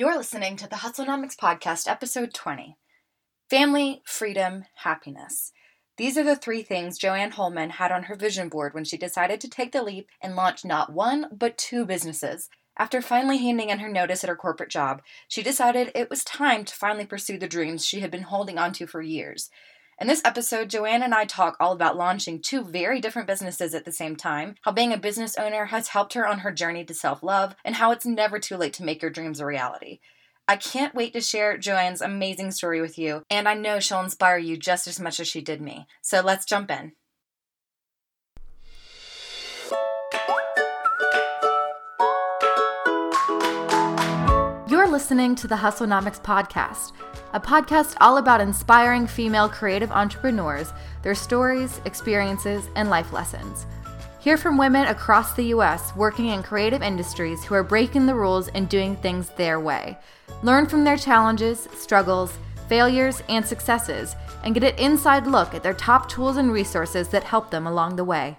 You're listening to the Hustlenomics Podcast, episode 20 Family, Freedom, Happiness. These are the three things Joanne Holman had on her vision board when she decided to take the leap and launch not one, but two businesses. After finally handing in her notice at her corporate job, she decided it was time to finally pursue the dreams she had been holding onto for years. In this episode, Joanne and I talk all about launching two very different businesses at the same time, how being a business owner has helped her on her journey to self love, and how it's never too late to make your dreams a reality. I can't wait to share Joanne's amazing story with you, and I know she'll inspire you just as much as she did me. So let's jump in. You're listening to the Hustlenomics Podcast a podcast all about inspiring female creative entrepreneurs, their stories, experiences, and life lessons. Hear from women across the U.S. working in creative industries who are breaking the rules and doing things their way. Learn from their challenges, struggles, failures, and successes, and get an inside look at their top tools and resources that help them along the way.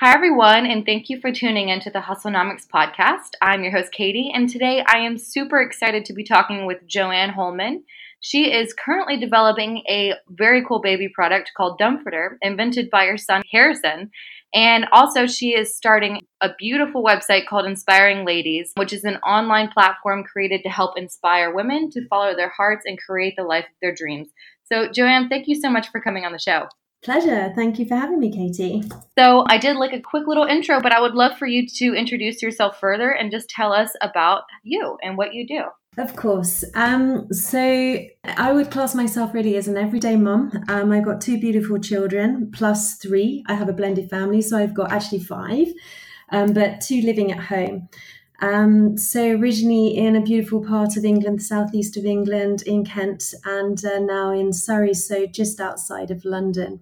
Hi, everyone, and thank you for tuning into the Hustlenomics podcast. I'm your host, Katie, and today I am super excited to be talking with Joanne Holman. She is currently developing a very cool baby product called Dumforter, invented by her son, Harrison. And also, she is starting a beautiful website called Inspiring Ladies, which is an online platform created to help inspire women to follow their hearts and create the life of their dreams. So, Joanne, thank you so much for coming on the show. Pleasure. Thank you for having me, Katie. So, I did like a quick little intro, but I would love for you to introduce yourself further and just tell us about you and what you do. Of course. Um, so, I would class myself really as an everyday mum. Um, I've got two beautiful children, plus three. I have a blended family, so I've got actually five, um, but two living at home. Um, so originally in a beautiful part of England, the southeast of England, in Kent, and uh, now in Surrey, so just outside of London.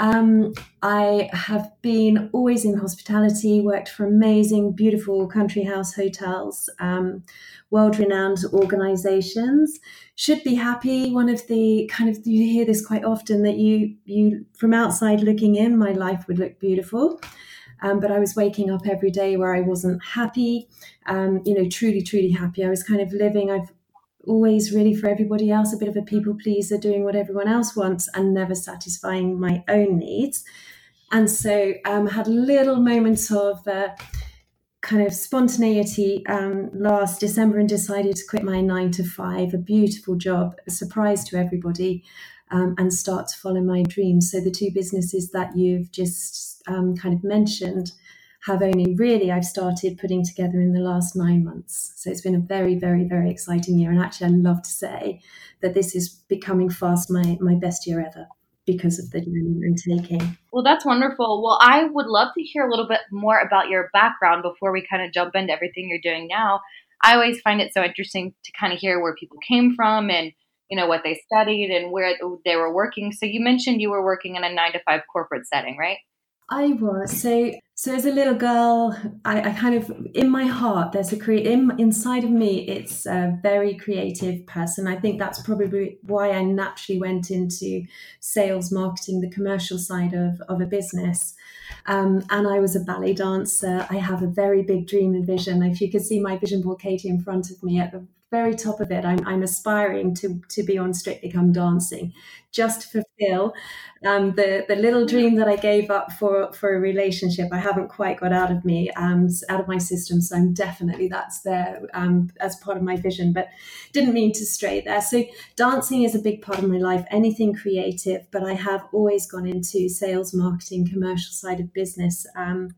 Um, I have been always in hospitality, worked for amazing, beautiful country house hotels, um, world renowned organizations. Should be happy. One of the kind of, you hear this quite often that you, you, from outside looking in, my life would look beautiful. Um, but I was waking up every day where I wasn't happy, um, you know, truly, truly happy. I was kind of living, I've always really for everybody else a bit of a people pleaser, doing what everyone else wants and never satisfying my own needs. And so um, had little moments of uh, kind of spontaneity um, last December and decided to quit my nine to five, a beautiful job, a surprise to everybody um, and start to follow my dreams. So the two businesses that you've just um, kind of mentioned have only really I've started putting together in the last nine months. So it's been a very, very, very exciting year. And actually, I love to say that this is becoming fast my my best year ever because of the journey I'm taking. Well, that's wonderful. Well, I would love to hear a little bit more about your background before we kind of jump into everything you're doing now. I always find it so interesting to kind of hear where people came from and you know what they studied and where they were working. So you mentioned you were working in a nine to five corporate setting, right? I was so so as a little girl. I, I kind of in my heart there's a create in, inside of me. It's a very creative person. I think that's probably why I naturally went into sales, marketing, the commercial side of of a business. Um, and I was a ballet dancer. I have a very big dream and vision. If you could see my vision board, Katie, in front of me at the very top of it. I'm, I'm aspiring to, to be on Strictly Come Dancing, just to fulfill um, the, the little dream that I gave up for, for a relationship. I haven't quite got out of me, um, out of my system. So I'm definitely that's there um, as part of my vision, but didn't mean to stray there. So dancing is a big part of my life, anything creative, but I have always gone into sales, marketing, commercial side of business. Um,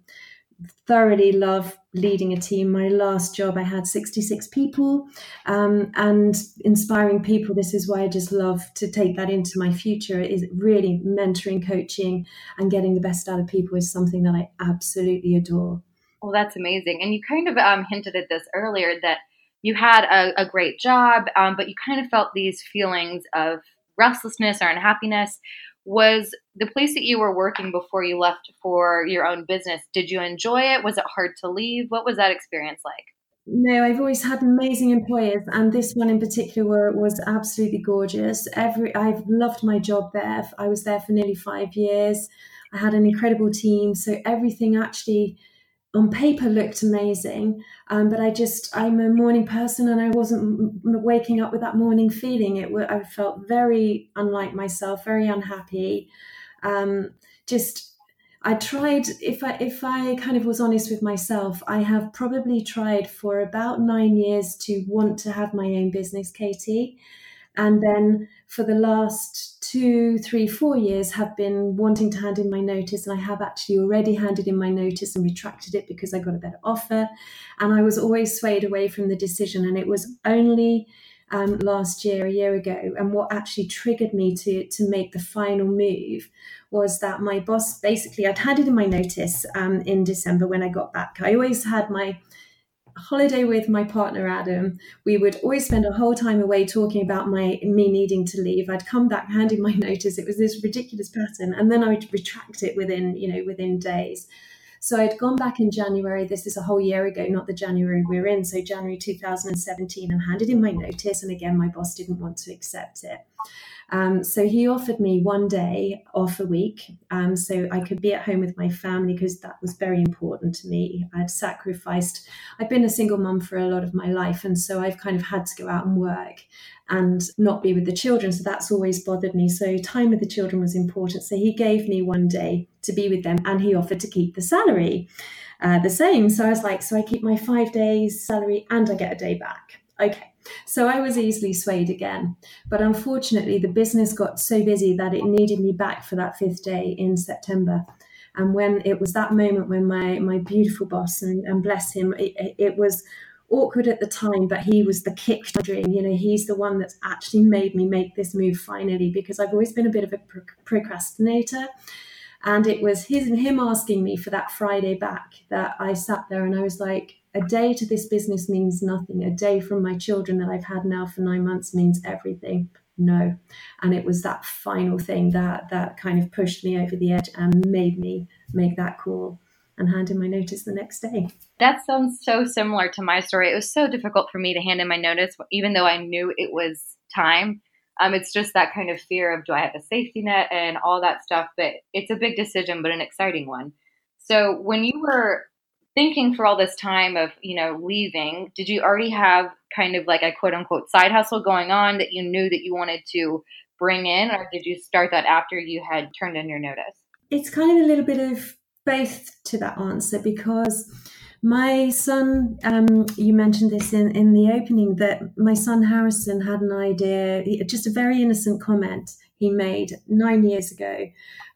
thoroughly love leading a team. My last job, I had 66 people um, and inspiring people. This is why I just love to take that into my future. Is really mentoring, coaching, and getting the best out of people is something that I absolutely adore. Well, that's amazing. And you kind of um, hinted at this earlier that you had a, a great job, um, but you kind of felt these feelings of restlessness or unhappiness was the place that you were working before you left for your own business did you enjoy it? Was it hard to leave? What was that experience like? No i've always had amazing employers and this one in particular was absolutely gorgeous. Every i've loved my job there. I was there for nearly five years. I had an incredible team so everything actually on paper looked amazing. Um, but I just, I'm a morning person and I wasn't waking up with that morning feeling. It I felt very unlike myself, very unhappy. Um, just, I tried, if I, if I kind of was honest with myself, I have probably tried for about nine years to want to have my own business, Katie. And then for the last two, three, four years have been wanting to hand in my notice. And I have actually already handed in my notice and retracted it because I got a better offer. And I was always swayed away from the decision. And it was only um, last year, a year ago, and what actually triggered me to to make the final move was that my boss basically I'd handed in my notice um, in December when I got back. I always had my holiday with my partner Adam, we would always spend a whole time away talking about my me needing to leave. I'd come back handing my notice. It was this ridiculous pattern, and then I would retract it within you know within days. So I'd gone back in January. This is a whole year ago, not the January we're in. So January 2017, and handed in my notice. And again, my boss didn't want to accept it. Um, so he offered me one day off a week um, so I could be at home with my family because that was very important to me. I'd sacrificed, I've been a single mum for a lot of my life, and so I've kind of had to go out and work and not be with the children. So that's always bothered me. So time with the children was important. So he gave me one day to be with them and he offered to keep the salary. Uh, the same. So I was like, so I keep my five days salary and I get a day back. Okay. So I was easily swayed again. But unfortunately, the business got so busy that it needed me back for that fifth day in September. And when it was that moment when my, my beautiful boss, and, and bless him, it, it was awkward at the time, but he was the kick to dream. You know, he's the one that's actually made me make this move finally because I've always been a bit of a procrastinator. And it was his him asking me for that Friday back that I sat there and I was like, a day to this business means nothing. A day from my children that I've had now for nine months means everything. No. And it was that final thing that that kind of pushed me over the edge and made me make that call and hand in my notice the next day. That sounds so similar to my story. It was so difficult for me to hand in my notice, even though I knew it was time. Um, it's just that kind of fear of do I have a safety net and all that stuff. But it's a big decision, but an exciting one. So when you were thinking for all this time of you know leaving did you already have kind of like a quote unquote side hustle going on that you knew that you wanted to bring in or did you start that after you had turned in your notice it's kind of a little bit of both to that answer because my son, um, you mentioned this in, in the opening, that my son Harrison had an idea, just a very innocent comment he made nine years ago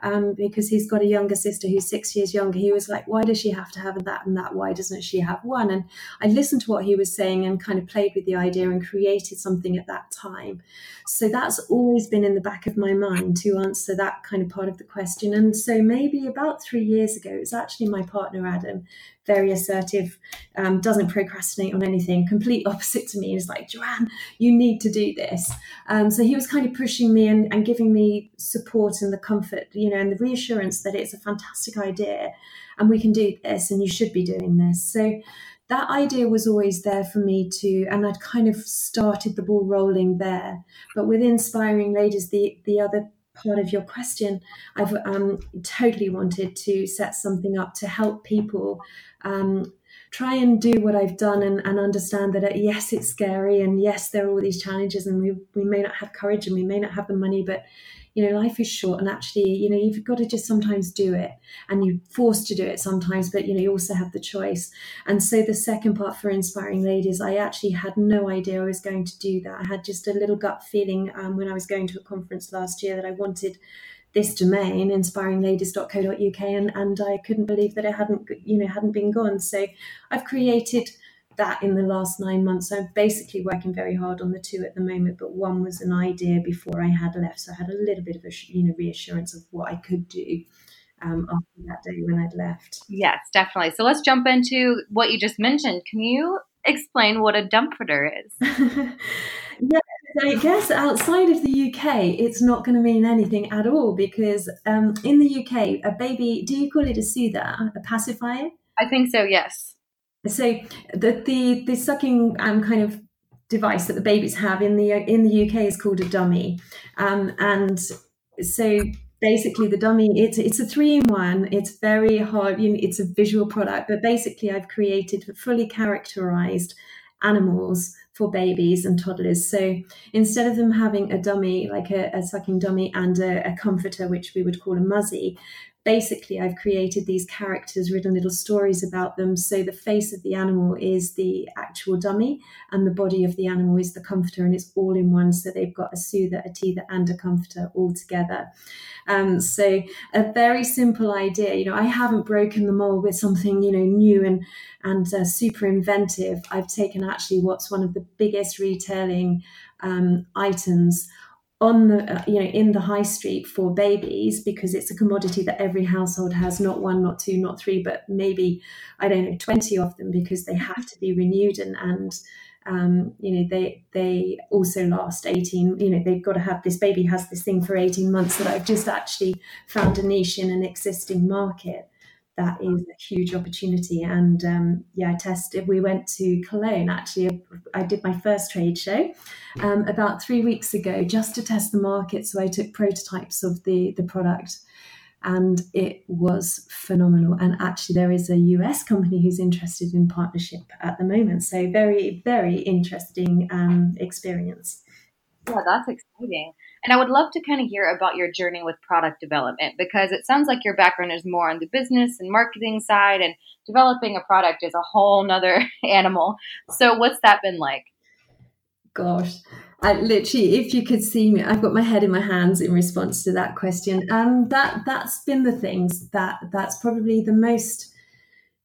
um, because he's got a younger sister who's six years younger. He was like, Why does she have to have that and that? Why doesn't she have one? And I listened to what he was saying and kind of played with the idea and created something at that time. So that's always been in the back of my mind to answer that kind of part of the question. And so maybe about three years ago, it was actually my partner, Adam, very assertive, um, doesn't procrastinate on anything, complete opposite to me. He's like, Joanne, you need to do this. Um, so he was kind of pushing me and, and giving me support and the comfort, you know, and the reassurance that it's a fantastic idea and we can do this and you should be doing this. So that idea was always there for me to, and I'd kind of started the ball rolling there. But with Inspiring Ladies, the, the other part of your question, I've um, totally wanted to set something up to help people um, try and do what I've done and, and understand that uh, yes, it's scary and yes, there are all these challenges and we, we may not have courage and we may not have the money, but you know, life is short and actually, you know, you've got to just sometimes do it and you're forced to do it sometimes, but you know, you also have the choice. And so the second part for Inspiring Ladies, I actually had no idea I was going to do that. I had just a little gut feeling um, when I was going to a conference last year that I wanted this domain inspiringladies.co.uk and, and I couldn't believe that it hadn't you know hadn't been gone so I've created that in the last nine months. I'm basically working very hard on the two at the moment but one was an idea before I had left. So I had a little bit of a you know reassurance of what I could do um, after that day when I'd left. Yes definitely. So let's jump into what you just mentioned. Can you explain what a Dumforter is? Yeah I guess outside of the UK, it's not going to mean anything at all because um, in the UK, a baby, do you call it a soother, a pacifier? I think so, yes. So the the, the sucking um, kind of device that the babies have in the in the UK is called a dummy, um, and so basically the dummy it's it's a three in one it's very hard you know, it's a visual product but basically i've created fully characterized animals for babies and toddlers. So instead of them having a dummy like a, a sucking dummy and a, a comforter which we would call a muzzy basically I've created these characters, written little stories about them. So the face of the animal is the actual dummy, and the body of the animal is the comforter, and it's all in one. So they've got a soother, a teether, and a comforter all together. Um, so a very simple idea. You know, I haven't broken the mold with something you know new and and uh, super inventive. I've taken actually what's one of the biggest retailing um, items on the uh, you know in the high street for babies because it's a commodity that every household has not one not two not three but maybe i don't know 20 of them because they have to be renewed and and um, you know they they also last 18 you know they've got to have this baby has this thing for 18 months that i've just actually found a niche in an existing market that is a huge opportunity. And um, yeah, I tested. We went to Cologne actually. I did my first trade show um, about three weeks ago just to test the market. So I took prototypes of the the product. And it was phenomenal. And actually, there is a US company who's interested in partnership at the moment. So, very, very interesting um, experience. Yeah, that's exciting. And I would love to kind of hear about your journey with product development because it sounds like your background is more on the business and marketing side, and developing a product is a whole nother animal. So, what's that been like? Gosh, I literally, if you could see me, I've got my head in my hands in response to that question. Um, that that's been the things that that's probably the most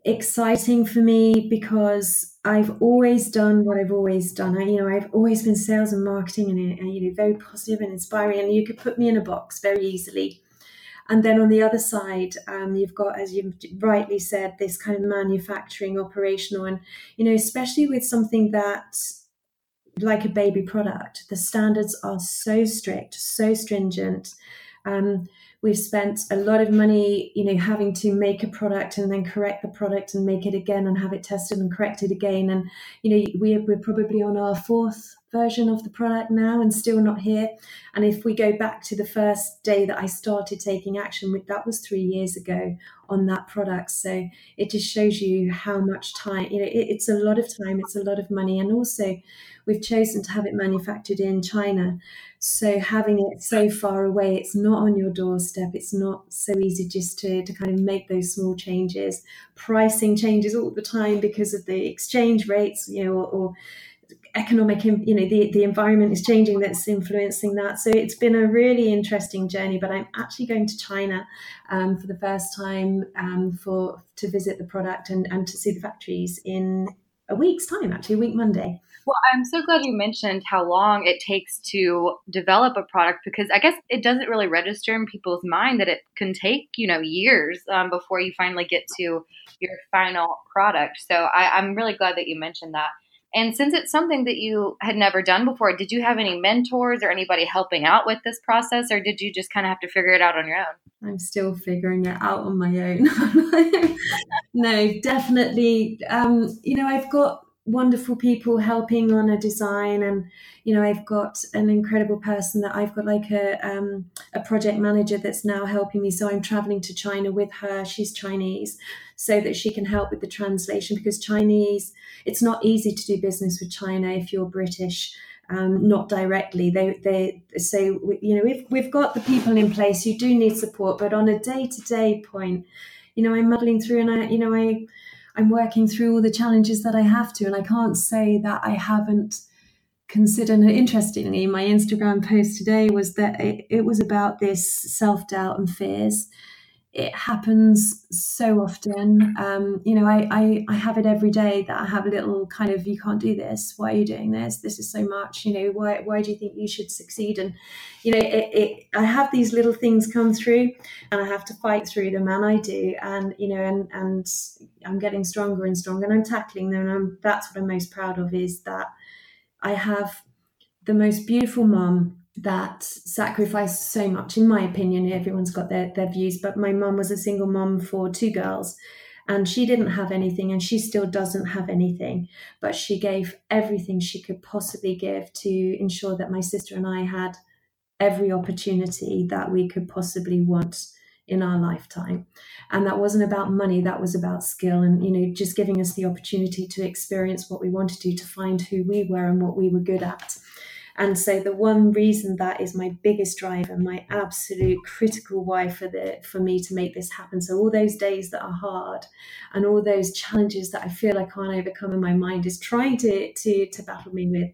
exciting for me because I've always done what I've always done. I, you know, I've always been sales and marketing and, and, you know, very positive and inspiring. And you could put me in a box very easily. And then on the other side, um, you've got, as you rightly said, this kind of manufacturing, operational, and you know, especially with something that like a baby product, the standards are so strict, so stringent. Um, We've spent a lot of money, you know, having to make a product and then correct the product and make it again and have it tested and corrected again. And, you know, we're, we're probably on our fourth version of the product now and still not here. And if we go back to the first day that I started taking action, that was three years ago on that product. So it just shows you how much time, you know, it, it's a lot of time, it's a lot of money. And also, we've chosen to have it manufactured in China. So having it so far away, it's not on your doorstep. It's not so easy just to, to kind of make those small changes. Pricing changes all the time because of the exchange rates, you know, or, or economic, you know, the, the environment is changing that's influencing that. So it's been a really interesting journey, but I'm actually going to China um, for the first time um, for to visit the product and, and to see the factories in a week's time, actually, a week Monday. Well, I'm so glad you mentioned how long it takes to develop a product because I guess it doesn't really register in people's mind that it can take, you know, years um, before you finally get to your final product. So I, I'm really glad that you mentioned that. And since it's something that you had never done before, did you have any mentors or anybody helping out with this process, or did you just kind of have to figure it out on your own? I'm still figuring it out on my own. no, definitely. Um, you know, I've got wonderful people helping on a design and you know i've got an incredible person that i've got like a um, a project manager that's now helping me so i'm traveling to china with her she's chinese so that she can help with the translation because chinese it's not easy to do business with china if you're british um, not directly they they so you know we've, we've got the people in place you do need support but on a day-to-day point you know i'm muddling through and i you know i I'm working through all the challenges that I have to. And I can't say that I haven't considered. Interestingly, my Instagram post today was that it, it was about this self doubt and fears it happens so often. Um, you know, I, I, I have it every day that I have a little kind of, you can't do this. Why are you doing this? This is so much. You know, why why do you think you should succeed? And you know, it, it I have these little things come through, and I have to fight through them, and I do. And you know, and and I'm getting stronger and stronger, and I'm tackling them. And I'm, that's what I'm most proud of is that I have the most beautiful mom that sacrificed so much. In my opinion everyone's got their, their views but my mom was a single mom for two girls and she didn't have anything and she still doesn't have anything. But she gave everything she could possibly give to ensure that my sister and i had every opportunity that we could possibly want in our lifetime. And that wasn't about money that was about skill and you know just giving us the opportunity to experience what we wanted to to find who we were and what we were good at and so the one reason that is my biggest driver my absolute critical why for the for me to make this happen so all those days that are hard and all those challenges that i feel i can't overcome in my mind is trying to to to battle me with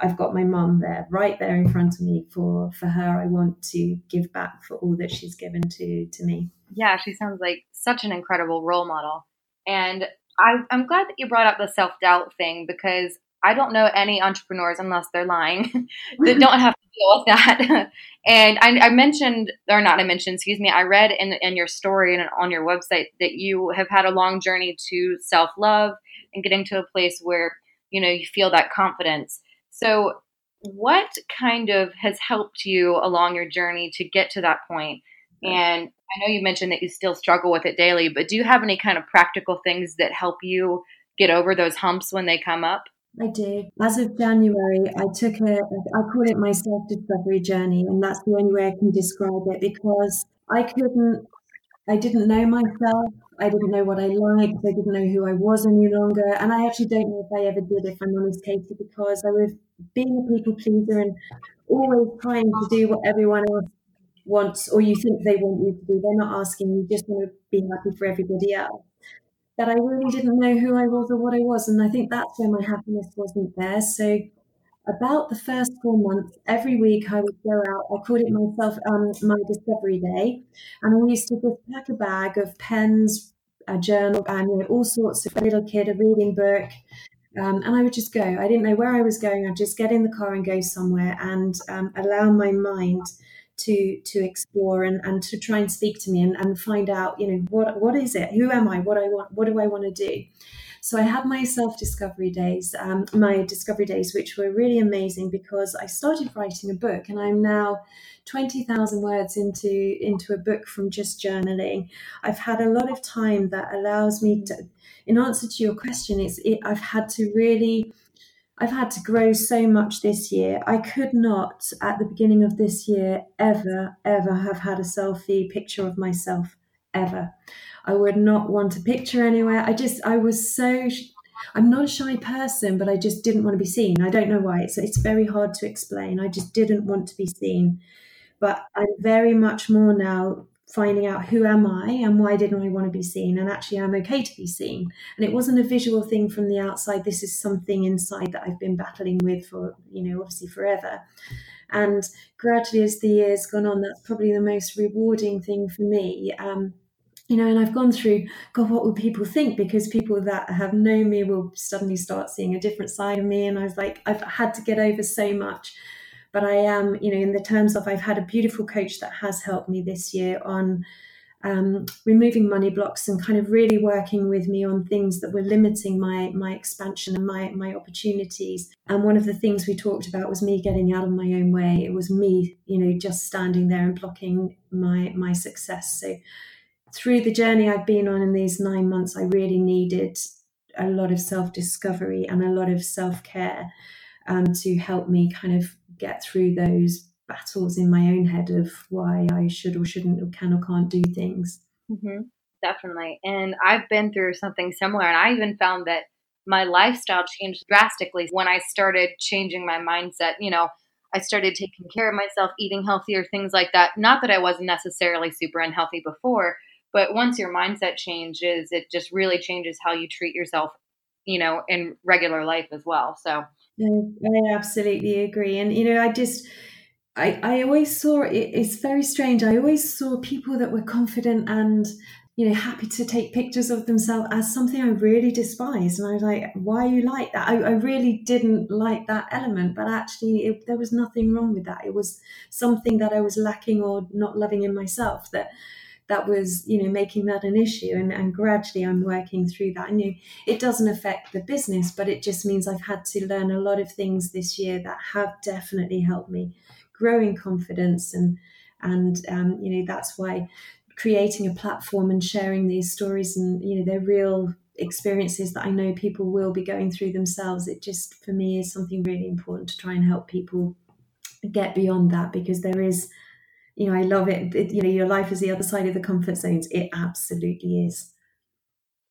I've got my mum there, right there in front of me. For for her, I want to give back for all that she's given to to me. Yeah, she sounds like such an incredible role model, and I, I'm glad that you brought up the self doubt thing because I don't know any entrepreneurs unless they're lying that don't have to deal with that. and I, I, mentioned, or not, I mentioned, excuse me, I read in in your story and on your website that you have had a long journey to self love and getting to a place where you know you feel that confidence. So, what kind of has helped you along your journey to get to that point? Mm-hmm. And I know you mentioned that you still struggle with it daily, but do you have any kind of practical things that help you get over those humps when they come up? I do. As of January, I took a, I call it my self discovery journey, and that's the only way I can describe it because I couldn't I didn't know myself. I didn't know what I liked. I didn't know who I was any longer. And I actually don't know if I ever did, if I'm honest, Katie, because I was being a people pleaser and always trying to do what everyone else wants or you think they want you to do. They're not asking you, just want to be happy for everybody else. That I really didn't know who I was or what I was. And I think that's where my happiness wasn't there. So about the first four months, every week I would go out. I called it myself um, my discovery day, and I used to just pack a bag of pens, a journal, and you know, all sorts of a little kid, a reading book, um, and I would just go. I didn't know where I was going. I'd just get in the car and go somewhere, and um, allow my mind to to explore and, and to try and speak to me and, and find out, you know, what what is it? Who am I? What I want? What do I want to do? So I had my self discovery days, um, my discovery days, which were really amazing because I started writing a book, and I'm now twenty thousand words into into a book from just journaling. I've had a lot of time that allows me to, in answer to your question, it's it, I've had to really. I've had to grow so much this year. I could not, at the beginning of this year, ever, ever have had a selfie picture of myself, ever. I would not want a picture anywhere. I just, I was so, I'm not a shy person, but I just didn't want to be seen. I don't know why. It's, it's very hard to explain. I just didn't want to be seen. But I'm very much more now finding out who am I and why didn't I want to be seen? And actually, I'm okay to be seen. And it wasn't a visual thing from the outside. This is something inside that I've been battling with for, you know, obviously forever. And gradually, as the years gone on, that's probably the most rewarding thing for me. Um, you know, and I've gone through, God, what will people think? Because people that have known me will suddenly start seeing a different side of me. And I was like, I've had to get over so much. But I am, you know, in the terms of I've had a beautiful coach that has helped me this year on um, removing money blocks and kind of really working with me on things that were limiting my my expansion and my my opportunities. And one of the things we talked about was me getting out of my own way. It was me, you know, just standing there and blocking my my success. So through the journey I've been on in these nine months, I really needed a lot of self discovery and a lot of self care um, to help me kind of get through those battles in my own head of why I should or shouldn't or can or can't do things. Mm-hmm. Definitely. And I've been through something similar. And I even found that my lifestyle changed drastically when I started changing my mindset. You know, I started taking care of myself, eating healthier, things like that. Not that I wasn't necessarily super unhealthy before, but once your mindset changes, it just really changes how you treat yourself, you know, in regular life as well. So Mm, I absolutely agree. And, you know, I just, I, I always saw it, it's very strange. I always saw people that were confident and, you know, happy to take pictures of themselves as something I really despised. And I was like, why are you like that? I, I really didn't like that element, but actually, it, there was nothing wrong with that. It was something that I was lacking or not loving in myself that that was you know making that an issue and, and gradually i'm working through that you know, it doesn't affect the business but it just means i've had to learn a lot of things this year that have definitely helped me grow in confidence and and um, you know that's why creating a platform and sharing these stories and you know they're real experiences that I know people will be going through themselves. It just for me is something really important to try and help people get beyond that because there is you know i love it, it you know your life is the other side of the comfort zones it absolutely is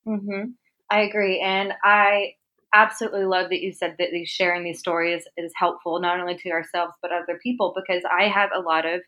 mm-hmm. i agree and i absolutely love that you said that sharing these stories is helpful not only to ourselves but other people because i have a lot of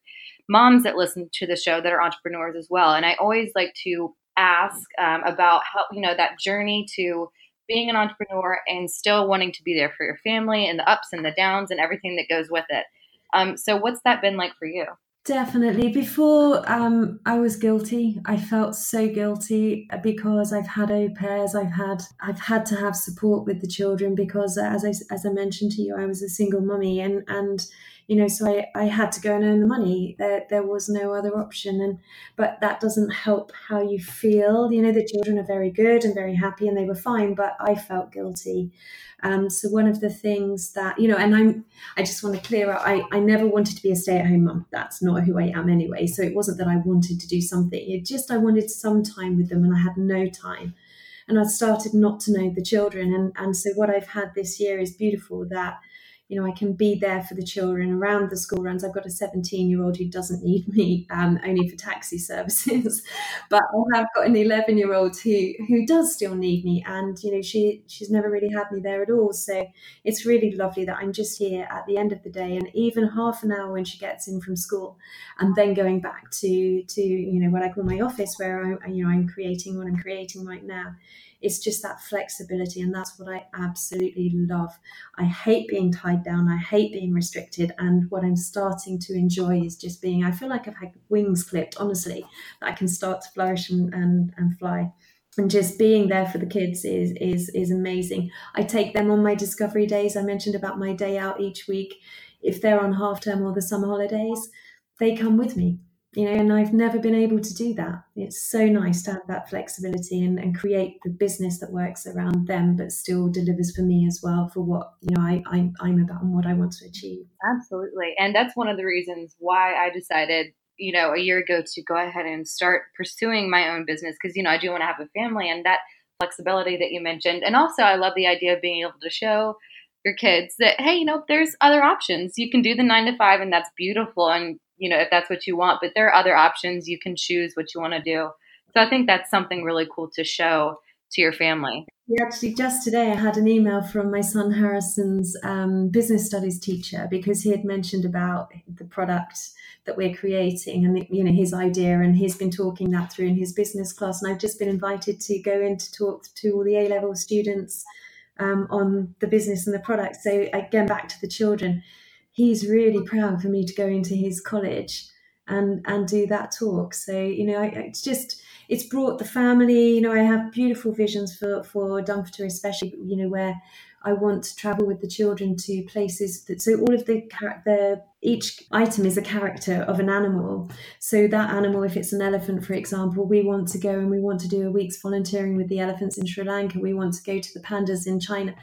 moms that listen to the show that are entrepreneurs as well and i always like to ask um, about how you know that journey to being an entrepreneur and still wanting to be there for your family and the ups and the downs and everything that goes with it. Um, so, what's that been like for you? Definitely. Before um, I was guilty. I felt so guilty because I've had au pairs. I've had I've had to have support with the children because, as I as I mentioned to you, I was a single mummy, and and you know, so I, I had to go and earn the money. There, there was no other option. And, but that doesn't help how you feel. You know, the children are very good and very happy and they were fine, but I felt guilty. Um, so one of the things that, you know, and I'm, I just want to clear out, I, I never wanted to be a stay at home mum. That's not who I am anyway. So it wasn't that I wanted to do something. It just, I wanted some time with them and I had no time and I started not to know the children. And, and so what I've had this year is beautiful that you know, I can be there for the children around the school runs. I've got a 17 year old who doesn't need me um, only for taxi services, but I have got an 11 year old who who does still need me, and you know, she she's never really had me there at all. So it's really lovely that I'm just here at the end of the day, and even half an hour when she gets in from school, and then going back to to you know what I call my office where I you know I'm creating what I'm creating right now it's just that flexibility and that's what i absolutely love. I hate being tied down i hate being restricted and what i'm starting to enjoy is just being i feel like i've had wings clipped honestly that i can start to flourish and, and, and fly. And just being there for the kids is is is amazing. I take them on my discovery days. I mentioned about my day out each week. If they're on half term or the summer holidays they come with me you know, and I've never been able to do that. It's so nice to have that flexibility and, and create the business that works around them, but still delivers for me as well for what, you know, I, I, I'm about and what I want to achieve. Absolutely. And that's one of the reasons why I decided, you know, a year ago to go ahead and start pursuing my own business because, you know, I do want to have a family and that flexibility that you mentioned. And also, I love the idea of being able to show your kids that hey you know there's other options you can do the nine to five and that's beautiful and you know, if that's what you want. But there are other options. You can choose what you want to do. So I think that's something really cool to show to your family. Yeah, actually, just today I had an email from my son Harrison's um, business studies teacher because he had mentioned about the product that we're creating and you know his idea, and he's been talking that through in his business class. And I've just been invited to go in to talk to all the A level students um, on the business and the product. So again, back to the children he's really proud for me to go into his college and and do that talk. So you know, I, it's just it's brought the family. You know, I have beautiful visions for for Dumforter, especially you know where I want to travel with the children to places that so all of the the each item is a character of an animal. So that animal, if it's an elephant, for example, we want to go and we want to do a week's volunteering with the elephants in Sri Lanka. We want to go to the pandas in China,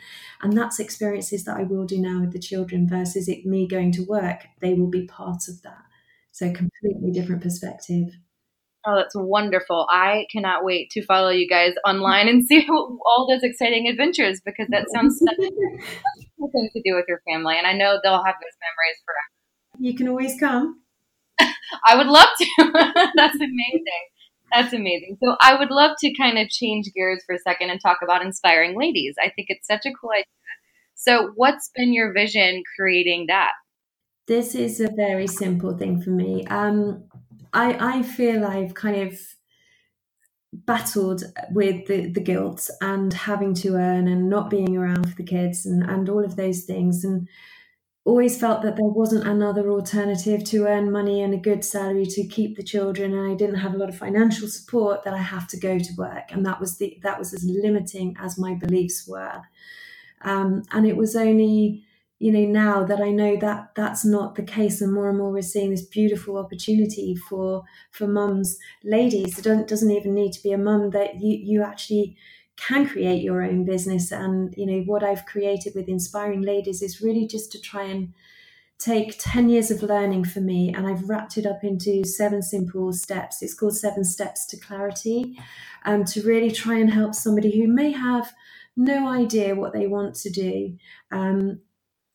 and that's experiences that I will do now with the children versus it me going to work. They will be part of that. So completely different perspective. Oh, that's wonderful. I cannot wait to follow you guys online and see all those exciting adventures because that sounds such a thing to do with your family. And I know they'll have those memories forever. You can always come. I would love to. that's amazing. That's amazing. So I would love to kind of change gears for a second and talk about inspiring ladies. I think it's such a cool idea. So, what's been your vision creating that? This is a very simple thing for me. Um, I, I feel I've kind of battled with the, the guilt and having to earn and not being around for the kids and, and all of those things and always felt that there wasn't another alternative to earn money and a good salary to keep the children and I didn't have a lot of financial support that I have to go to work. And that was the that was as limiting as my beliefs were. Um, and it was only you know now that i know that that's not the case and more and more we're seeing this beautiful opportunity for for mums ladies. It doesn't, even need to be a mum that you you actually can create your own business. And you know what i've created with inspiring ladies is really just to try and take 10 years of learning for me and i've wrapped it up into seven simple steps. It's called seven steps to clarity um, to really try and help somebody who may have no idea what they want to do um,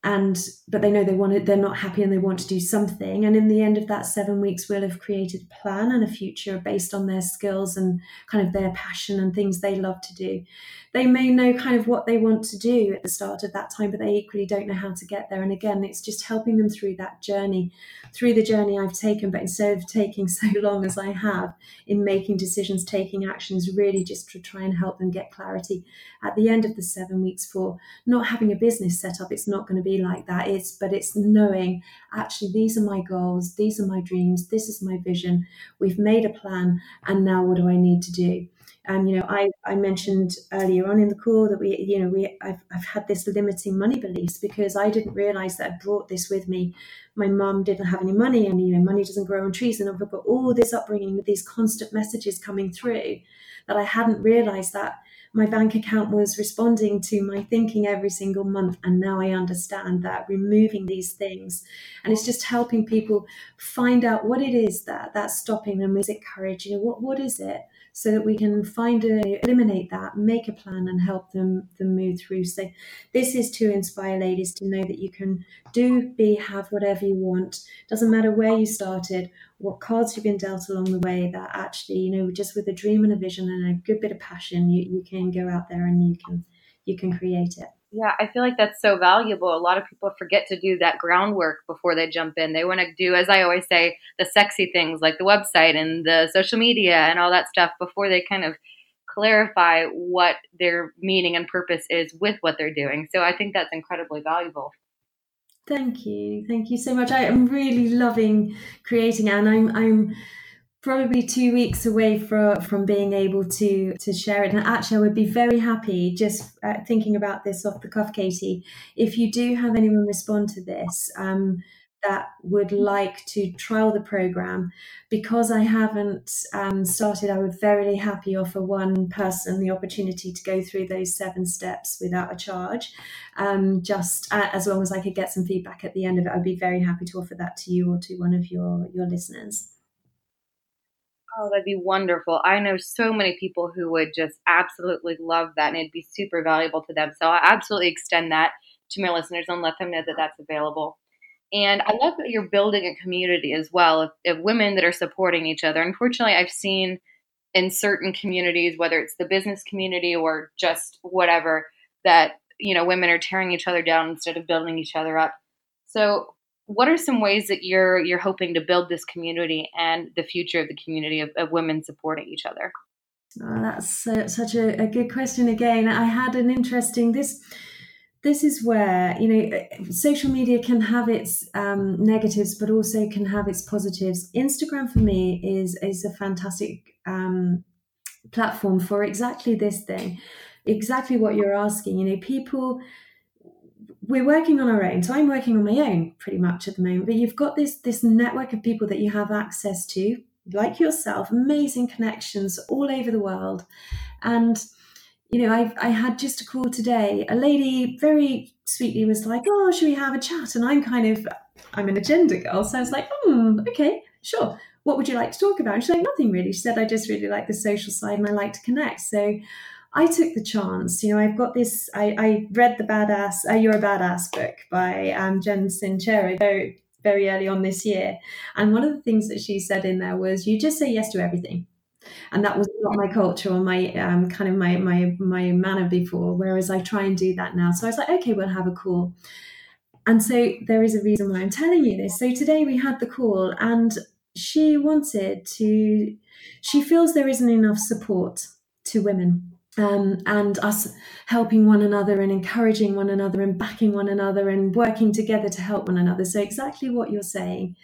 and but they know they want it they're not happy and they want to do something. And in the end of that seven weeks we'll have created a plan and a future based on their skills and kind of their passion and things they love to do. They may know kind of what they want to do at the start of that time but they equally don't know how to get there. And again it's just helping them through that journey through the journey i've taken but instead of taking so long as i have in making decisions taking actions really just to try and help them get clarity at the end of the seven weeks for not having a business set up. It's not going to be like that it's but it's knowing actually these are my goals these are my dreams this is my vision we've made a plan and now what do i need to do? And you know I, I mentioned earlier on in the call that we you know we I've, I've had this limiting money beliefs because i didn't realize that i brought this with me. My mum didn't have any money and you know money doesn't grow on trees and i've got all this upbringing with these constant messages coming through that i hadn't realized that my bank account was responding to my thinking every single month. And now I understand that removing these things and it's just helping people find out what it is that that's stopping them. Is it courage? You know, what, what is it? So that we can find a eliminate that make a plan and help them them move through. So this is to inspire ladies to know that you can do be have whatever you want. Doesn't matter where you started what cards you've been dealt along the way that actually you know just with a dream and a vision and a good bit of passion you, you can go out there and you can you can create it yeah, I feel like that's so valuable. A lot of people forget to do that groundwork before they jump in. They want to do, as I always say, the sexy things like the website and the social media and all that stuff before they kind of clarify what their meaning and purpose is with what they're doing. So I think that's incredibly valuable. Thank you. Thank you so much. I am really loving creating and I'm I'm probably two weeks away from from being able to to share it. And actually, I would be very happy just uh, thinking about this off the cuff, Katie. If you do have anyone respond to this. Um, that would like to trial the program because I haven't um, started, I would very happy offer one person the opportunity to go through those seven steps without a charge. Um, just uh, as long as I could get some feedback at the end of it, I'd be very happy to offer that to you or to one of your your listeners. Oh, that'd be wonderful. I know so many people who would just absolutely love that and it'd be super valuable to them. So I absolutely extend that to my listeners and let them know that that's available. And I love that you're building a community as well of, of women that are supporting each other. Unfortunately, I've seen in certain communities, whether it's the business community or just whatever, that you know women are tearing each other down instead of building each other up. So what are some ways that you're you're hoping to build this community and the future of the community of, of women supporting each other? Oh, that's uh, such a, a, good question. Again, I had an interesting this. This is where you know social media can have its um, negatives, but also can have its positives. Instagram for me is is a fantastic um, platform for exactly this thing, exactly what you're asking. You know, people we're working on our own. So I'm working on my own pretty much at the moment. But you've got this this network of people that you have access to, like yourself, amazing connections all over the world. And you know, I I had just a call today. A lady very sweetly was like, "Oh, should we have a chat?" And I'm kind of I'm an agenda girl, so I was like, "Hmm, okay, sure. What would you like to talk about?" And she's like, "Nothing really." She said, "I just really like the social side and I like to connect." So I took the chance. You know, I've got this. I, I read the Badass. Uh, You're a Badass book by um, Jen Sincero very very early on this year, and one of the things that she said in there was, "You just say yes to everything." And that was not my culture or my um, kind of my my my manner before. Whereas I try and do that now. So I was like, okay, we'll have a call. And so there is a reason why I'm telling you this. So today we had the call, and she wanted to. She feels there isn't enough support to women um, and us helping one another and encouraging one another and backing one another and working together to help one another. So, exactly what you're saying.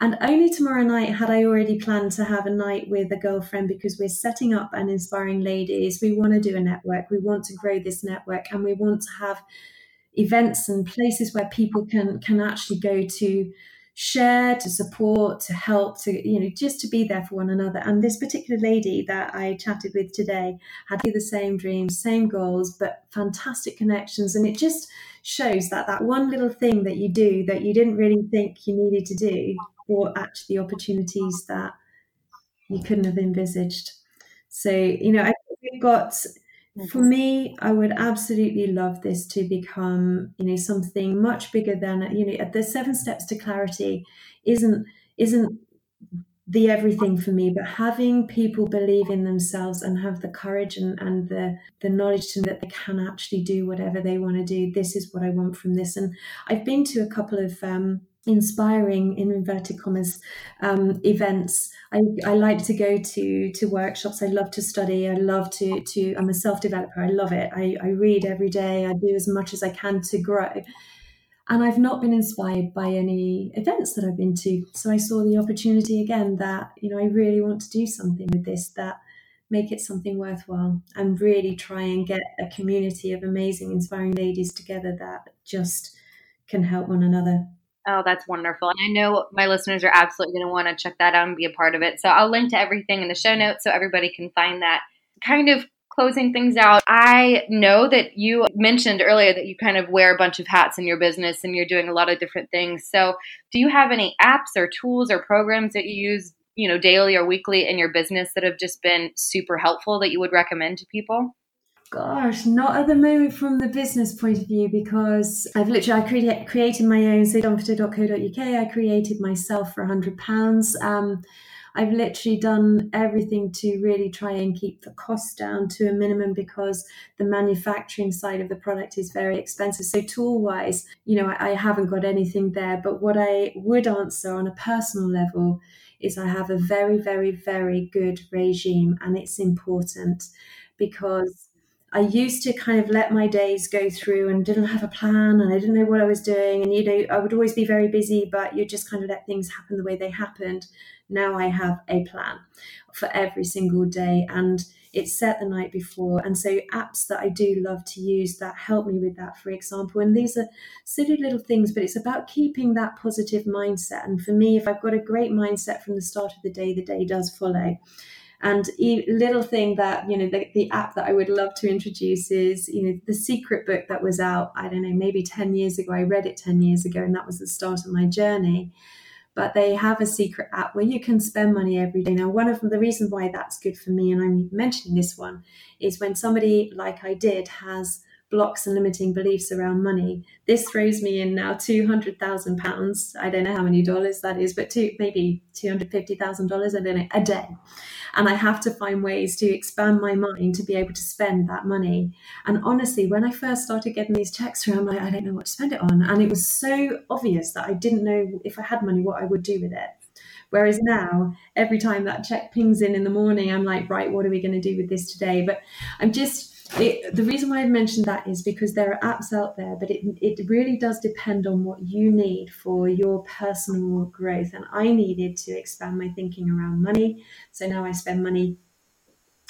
And only tomorrow night had I already planned to have a night with a girlfriend because we're setting up an inspiring ladies. We want to do a network, we want to grow this network, and we want to have events and places where people can can actually go to share, to support, to help, to, you know, just to be there for one another. And this particular lady that I chatted with today had the same dreams, same goals, but fantastic connections. And it just shows that that one little thing that you do that you didn't really think you needed to do brought actually opportunities that you couldn't have envisaged. So, you know, I think we've got Mm-hmm. For me, I would absolutely love this to become, you know, something much bigger than, you know, the seven steps to clarity isn't isn't the everything for me, but having people believe in themselves and have the courage and, and the, the knowledge to that they can actually do whatever they want to do. This is what I want from this. And I've been to a couple of um, inspiring in inverted commas um, events. I, I like to go to to workshops. I love to study. I love to to i'm a self-developer. I love it. I, I read every day. I do as much as i can to grow. And I've not been inspired by any events that I've been to. So I saw the opportunity again that, you know, I really want to do something with this that make it something worthwhile. And really try and get a community of amazing, inspiring ladies together that just can help one another. Oh, that's wonderful. And I know my listeners are absolutely going to want to check that out and be a part of it. So I'll link to everything in the show notes so everybody can find that. Kind of closing things out, I know that you mentioned earlier that you kind of wear a bunch of hats in your business and you're doing a lot of different things. So, do you have any apps or tools or programs that you use, you know, daily or weekly in your business that have just been super helpful that you would recommend to people? Gosh, not at the moment from the business point of view because I've literally I created my own sedonfito.co.uk. I created myself for hundred pounds. Um, I've literally done everything to really try and keep the cost down to a minimum because the manufacturing side of the product is very expensive. So, tool wise, you know, I, I haven't got anything there. But what I would answer on a personal level is I have a very, very, very good regime, and it's important because I used to kind of let my days go through and didn't have a plan and I didn't know what I was doing. And, you know, I would always be very busy, but you just kind of let things happen the way they happened. Now I have a plan for every single day and it's set the night before. And so apps that I do love to use that help me with that, for example. And these are silly little things, but it's about keeping that positive mindset. And for me, if I've got a great mindset from the start of the day, the day does follow. And a little thing that, you know, the, the app that I would love to introduce is, you know, the secret book that was out, I don't know, maybe 10 years ago. I read it 10 years ago, and that was the start of my journey but they have a secret app where you can spend money every day. Now, one of the reasons why that's good for me, and I'm mentioning this one, is when somebody like I did has blocks and limiting beliefs around money. This throws me in now two hundred thousand pounds. I don't know how many dollars that is, but two maybe two hundred fifty thousand dollars. I a day, and I have to find ways to expand my mind to be able to spend that money. And honestly, when I first started getting these checks through, I'm like, I don't know what to spend it on, and it was so obvious that I didn't know if I had money what I would do with it. Whereas now, every time that check pings in in the morning, I'm like, right, what are we going to do with this today? But I'm just it, the reason why I've mentioned that is because there are apps out there, but it, it really does depend on what you need for your personal growth. And I needed to expand my thinking around money. So now I spend money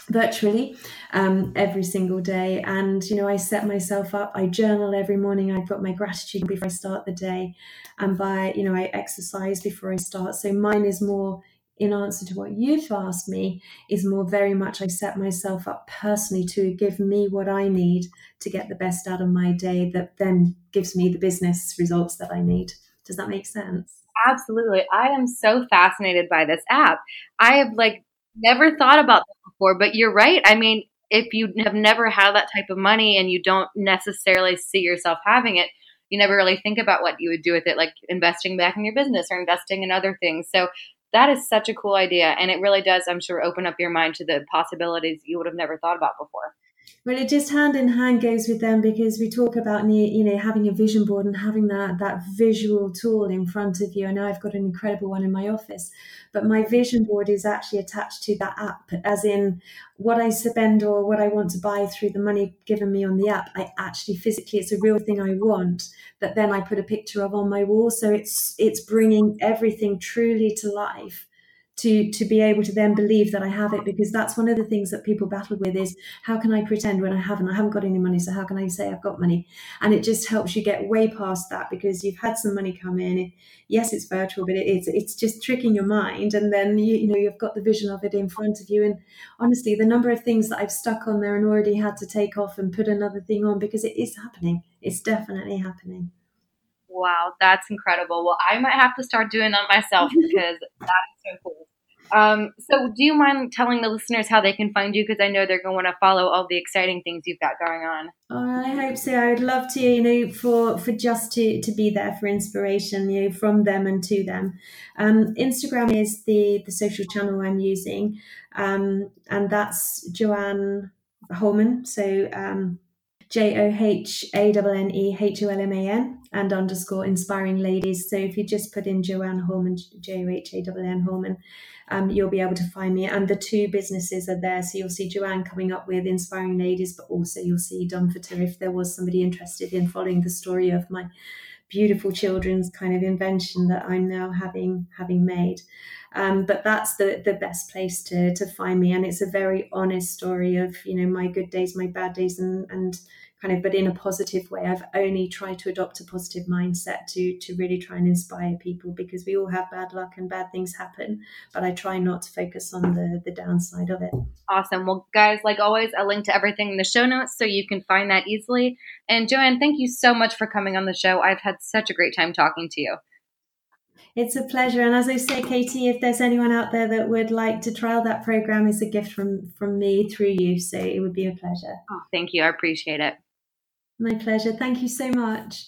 virtually um, every single day and you know i set myself up i journal every morning i've got my gratitude before i start the day and by you know i exercise before i start so mine is more in answer to what you've asked me, is more very much I set myself up personally to give me what I need to get the best out of my day that then gives me the business results that I need. Does that make sense? Absolutely. I am so fascinated by this app. I have like never thought about that before, but you're right. I mean, if you have never had that type of money and you don't necessarily see yourself having it, you never really think about what you would do with it, like investing back in your business or investing in other things. So that is such a cool idea. And it really does, I'm sure, open up your mind to the possibilities you would have never thought about before. Well, it just hand in hand goes with them because we talk about you know having a vision board and having that that visual tool in front of you. And I've got an incredible one in my office, but my vision board is actually attached to that app, as in what I spend or what I want to buy through the money given me on the app. I actually physically, it's a real thing I want that then I put a picture of on my wall. So it's it's bringing everything truly to life to to be able to then believe that I have it because that's one of the things that people battle with is how can I pretend when I haven't? I haven't got any money so how can I say I've got money? And it just helps you get way past that because you've had some money come in. Yes it's virtual but it, it's it's just tricking your mind and then you, you know you've got the vision of it in front of you. And honestly the number of things that I've stuck on there and already had to take off and put another thing on because it is happening. It's definitely happening Wow, that's incredible. Well, I might have to start doing that myself because that is so cool. Um, so, do you mind telling the listeners how they can find you? Because I know they're going to want to follow all the exciting things you've got going on. Oh, I hope so. I would love to, you know, for for just to to be there for inspiration, you know, from them and to them. Um, Instagram is the the social channel I'm using, um, and that's Johanne Holman. So um, J O H A N N E H O L M A N and underscore inspiring ladies. So if you just put in Johanne Holman, J O H A N N Holman, um, you'll be able to find me. And the two businesses are there. So you'll see Johanne coming up with inspiring ladies, but also you'll see Dumforter if there was somebody interested in following the story of my beautiful children's kind of invention that I'm now having having made. Um, but that's the the best place to to find me, and it's a very honest story of you know my good days, my bad days, and and kind of but in a positive way i've only tried to adopt a positive mindset to to really try and inspire people because we all have bad luck and bad things happen but i try not to focus on the the downside of it awesome well guys like always a link to everything in the show notes so you can find that easily and johanne thank you so much for coming on the show i've had such a great time talking to you it's a pleasure. And as I say, Katie, if there's anyone out there that would like to trial that program, it's a gift from from me through you. So it would be a pleasure. Oh, thank you. I appreciate it. My pleasure. Thank you so much.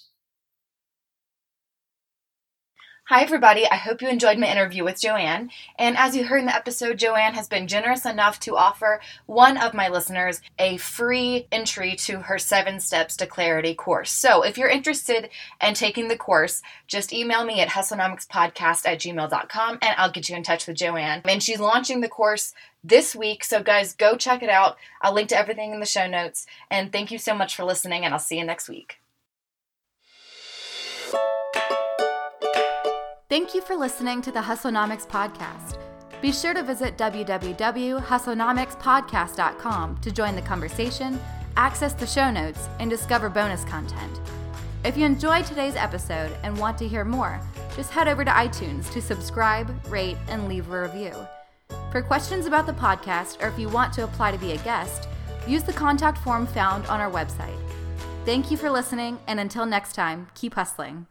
Hi, everybody. I hope you enjoyed my interview with Johanne. And as you heard in the episode, Johanne has been generous enough to offer one of my listeners a free entry to her Seven Steps to Clarity course. So if you're interested in taking the course, just email me at hustlenomicspodcast at gmail.com and I'll get you in touch with Joanne. And she's launching the course this week. So, guys, go check it out. I'll link to everything in the show notes. And thank you so much for listening, and I'll see you next week. Thank you for listening to the Hustlenomics podcast. Be sure to visit www.hustlenomicspodcast.com to join the conversation, access the show notes, and discover bonus content. If you enjoyed today's episode and want to hear more, just head over to iTunes to subscribe, rate, and leave a review. For questions about the podcast or if you want to apply to be a guest, use the contact form found on our website. Thank you for listening, and until next time, keep hustling.